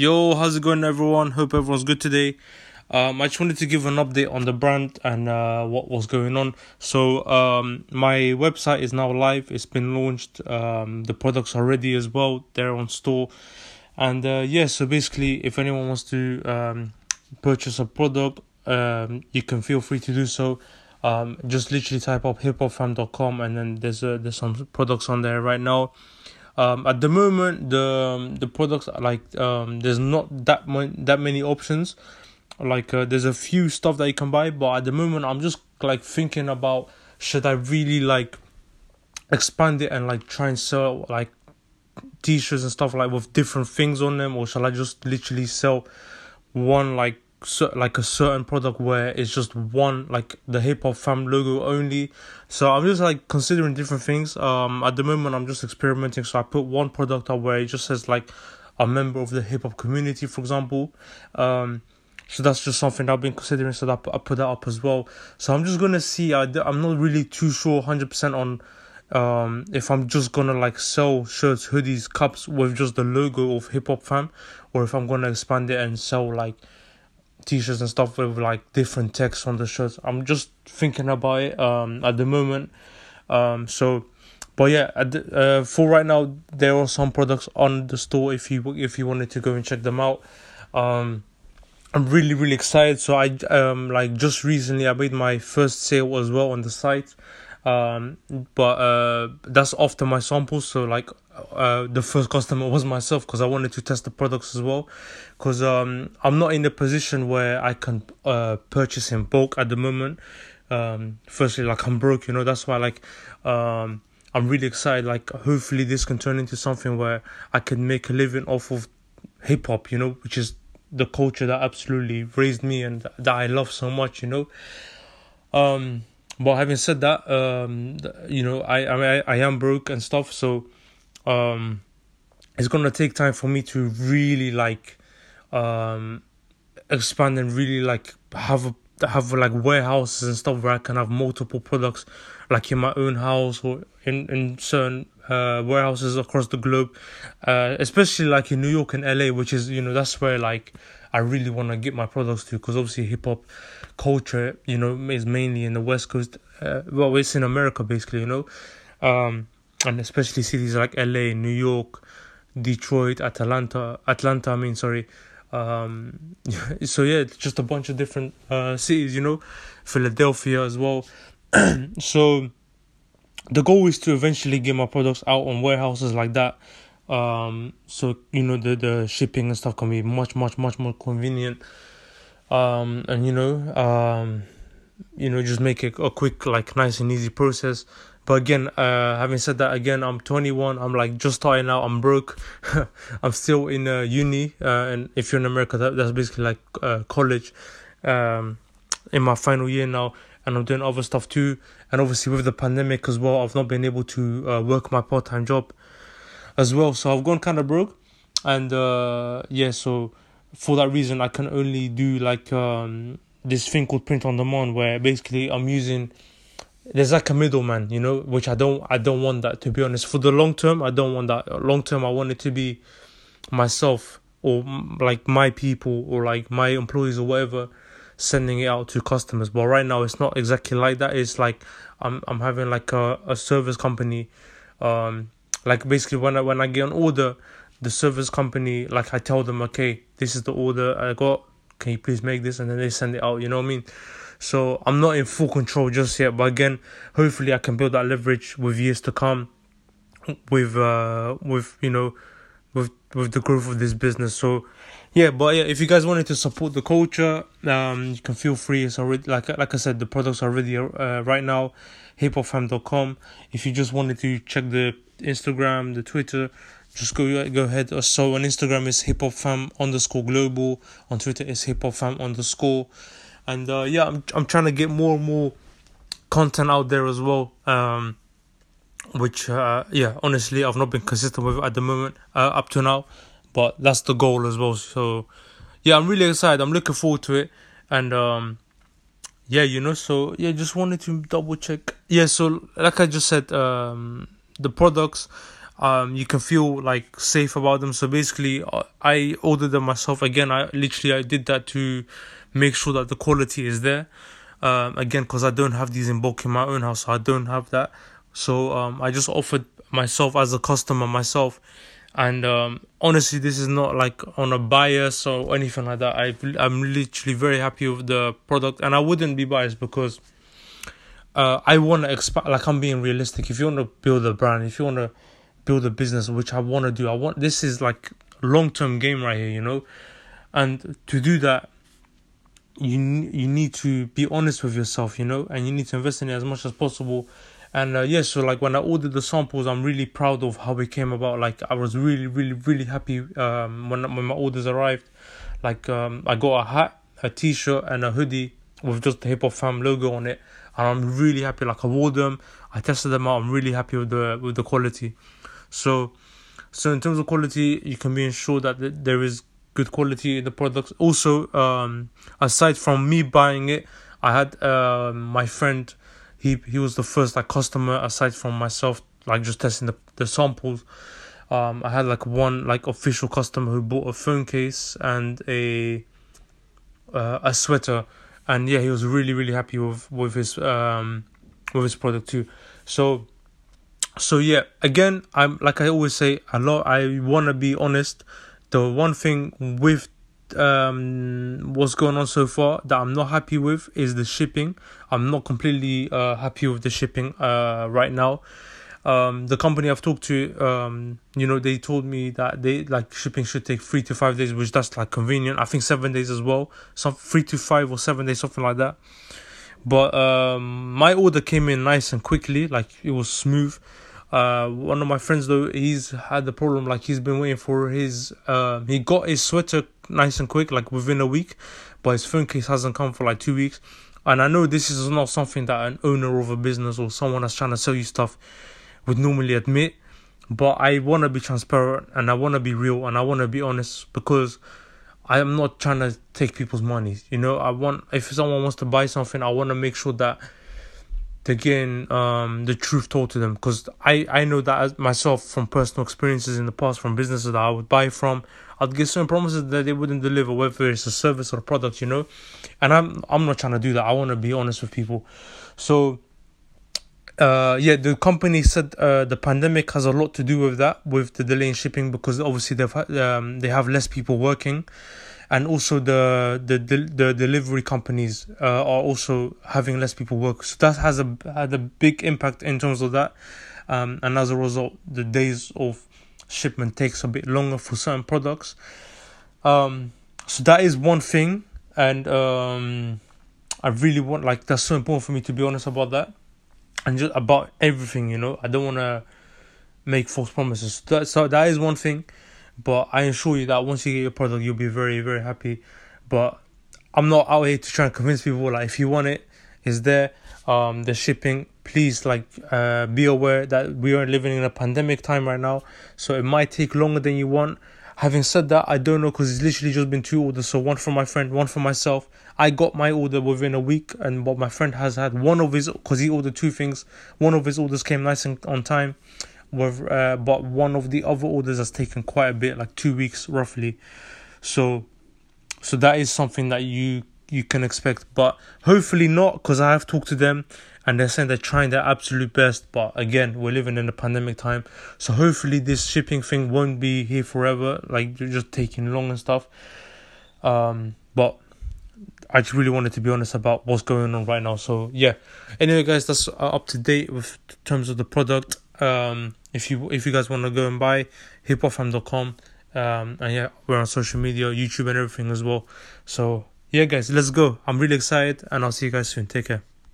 Yo, how's it going, everyone? Hope everyone's good today. Um, I just wanted to give an update on the brand and uh, what was going on. So, um, my website is now live. It's been launched. Um, the products are ready as well. They're on store. And uh, yeah, so basically, if anyone wants to um, purchase a product, um, you can feel free to do so. Um, just literally type up hiphopfam.com and then there's uh, there's some products on there right now. Um, at the moment, the um, the products like um, there's not that much that many options. Like uh, there's a few stuff that you can buy, but at the moment, I'm just like thinking about should I really like expand it and like try and sell like t-shirts and stuff like with different things on them, or shall I just literally sell one like so, like a certain product where it's just one like the hip hop fam logo only. So I'm just like considering different things. Um, at the moment I'm just experimenting. So I put one product up where it just says like a member of the hip hop community, for example. Um, so that's just something I've been considering. So that I put that up as well. So I'm just gonna see. I I'm not really too sure, hundred percent on um if i'm just gonna like sell shirts hoodies cups with just the logo of hip hop fam or if i'm gonna expand it and sell like t-shirts and stuff with like different text on the shirts. I'm just thinking about it um at the moment. Um so but yeah, uh, for right now there are some products on the store if you if you wanted to go and check them out. Um I'm really really excited. So I um like just recently I made my first sale as well on the site um but uh that's after my samples so like uh the first customer was myself because i wanted to test the products as well. Because um i'm not in the position where i can uh purchase in bulk at the moment. Um firstly like i'm broke you know that's why like um i'm really excited like hopefully this can turn into something where i can make a living off of hip hop you know which is the culture that absolutely raised me and that i love so much you know. Um but having said that, um, you know, I I, I am broke and stuff, so um, it's gonna take time for me to really like um expand and really like have a have like warehouses and stuff where I can have multiple products like in my own house or in in certain uh, warehouses across the globe uh, especially like in New York and LA which is you know that's where like I really want to get my products to because obviously hip hop culture, you know, is mainly in the West Coast. Uh, well, it's in America basically, you know, um, and especially cities like LA, New York, Detroit, Atlanta, Atlanta. I mean, sorry. Um, so yeah, it's just a bunch of different uh, cities, you know, Philadelphia as well. so the goal is to eventually get my products out on warehouses like that um so you know the the shipping and stuff can be much much much more convenient um and you know um you know just make it a quick like nice and easy process but again uh having said that again i'm 21 i'm like just starting out. I'm broke. I'm still in uh, uni uh, and if you're in america that, that's basically like uh, college um in my final year now and i'm doing other stuff too. And obviously with the pandemic as well i've not been able to uh, work my part-time job as well. So I've gone kind of broke, and uh, yeah, so for that reason, I can only do like um, this thing called print on demand, where basically I'm using there's like a middleman, you know, which I don't I don't want that to be honest. For the long term, I don't want that. Long term, I want it to be myself or like my people or like my employees or whatever sending it out to customers but right now it's not exactly like that it's like i'm i'm having like a, a service company um like basically when I when I get an order, the service company like I tell them, okay, this is the order I got. Can you please make this? And then they send it out. You know what I mean? So I'm not in full control just yet. But again, hopefully I can build that leverage with years to come. With uh with you know with with the growth of this business. So yeah, but yeah, if you guys wanted to support the culture, um, you can feel free. It's already like like I said, the products are ready uh, right now. Hiphopfam.com. If you just wanted to check the Instagram, the Twitter, just go go ahead. So on Instagram is hiphopfam underscore global. On Twitter is hiphopfam underscore. And uh, yeah, I'm I'm trying to get more and more content out there as well. Um, which uh, yeah, honestly, I've not been consistent with at the moment uh, up to now, but that's the goal as well. So yeah, I'm really excited. I'm looking forward to it, and um, yeah, you know, so yeah, just wanted to double check. Yeah, so like I just said, um, the products um, you can feel like safe about them. So basically, uh, I ordered them myself. Again, I literally I did that to make sure that the quality is there. Um, again, because I don't have these in bulk in my own house, so I don't have that. So um, I just offered myself as a customer myself, and um, honestly, this is not like on a bias or anything like that. I I'm literally very happy with the product, and I wouldn't be biased because uh, I want to expand. Like I'm being realistic. If you want to build a brand, if you want to build a business, which I want to do, I want this is like long term game right here, you know, and to do that, you you need to be honest with yourself, you know, and you need to invest in it as much as possible. And uh, yeah, so like when I ordered the samples, I'm really proud of how it came about. Like I was really, really, really happy um, when when my orders arrived. Like um, I got a hat, a t-shirt, and a hoodie with just the Hip Hop Fam logo on it, and I'm really happy. Like I wore them, I tested them out. I'm really happy with the with the quality. So, so in terms of quality, you can be ensured that there is good quality in the products. Also, um, aside from me buying it, I had uh, my friend. He he was the first like customer aside from myself, like just testing the the samples. Um, I had like one like official customer who bought a phone case and a uh, a sweater, and yeah, he was really really happy with with his um with his product too. So so yeah, again, I'm like I always say, a lot. I wanna be honest. The one thing with um what's going on so far that I'm not happy with is the shipping. I'm not completely uh happy with the shipping uh right now. Um the company I've talked to um you know they told me that they like shipping should take 3 to 5 days which that's like convenient. I think 7 days as well. Some 3 to 5 or 7 days something like that. But um my order came in nice and quickly like it was smooth. Uh, one of my friends though, he's had the problem like he's been waiting for his. Uh, he got his sweater nice and quick, like within a week, but his phone case hasn't come for like two weeks. And I know this is not something that an owner of a business or someone that's trying to sell you stuff would normally admit. But I want to be transparent and I want to be real and I want to be honest because I am not trying to take people's money. You know, I want if someone wants to buy something, I want to make sure that they're getting um, the truth told to them. Because I, I know that myself from personal experiences in the past from businesses that I would buy from I'd get certain promises that they wouldn't deliver whether it's a service or a product you know? And I'm I'm not trying to do that. I want to be honest with people. So uh, yeah the company said uh, the pandemic has a lot to do with that with the delay in shipping because obviously they've um, they have less people working and also the the the, the delivery companies uh, are also having less people work. So that has a had a big impact in terms of that, um, and as a result, the days of shipment takes a bit longer for certain products. Um, so that is one thing, and um, I really want like that's so important for me to be honest about that, and just about everything. You know, I don't want to make false promises. That, so that is one thing. But I assure you that once you get your product, you'll be very, very happy. But I'm not out here to try and convince people. Like, if you want it, it's there. Um, the shipping. Please, like, uh, be aware that we are living in a pandemic time right now, so it might take longer than you want. Having said that, I don't know because it's literally just been two orders. So one for my friend, one for myself. I got my order within a week, and what my friend has had one of his because he ordered two things. One of his orders came nice and on time with uh, but one of the other orders has taken quite a bit like two weeks roughly so so that is something that you you can expect but hopefully not because i have talked to them and they're saying they're trying their absolute best but again we're living in a pandemic time so hopefully this shipping thing won't be here forever like just taking long and stuff um but I just really wanted to be honest about what's going on right now. So yeah. Anyway, guys, that's up to date with terms of the product. Um, if you if you guys want to go and buy hiphopfam.com um and yeah we're on social media youtube and everything as well. So yeah guys let's go. I'm really excited and i'll see you guys soon. Take care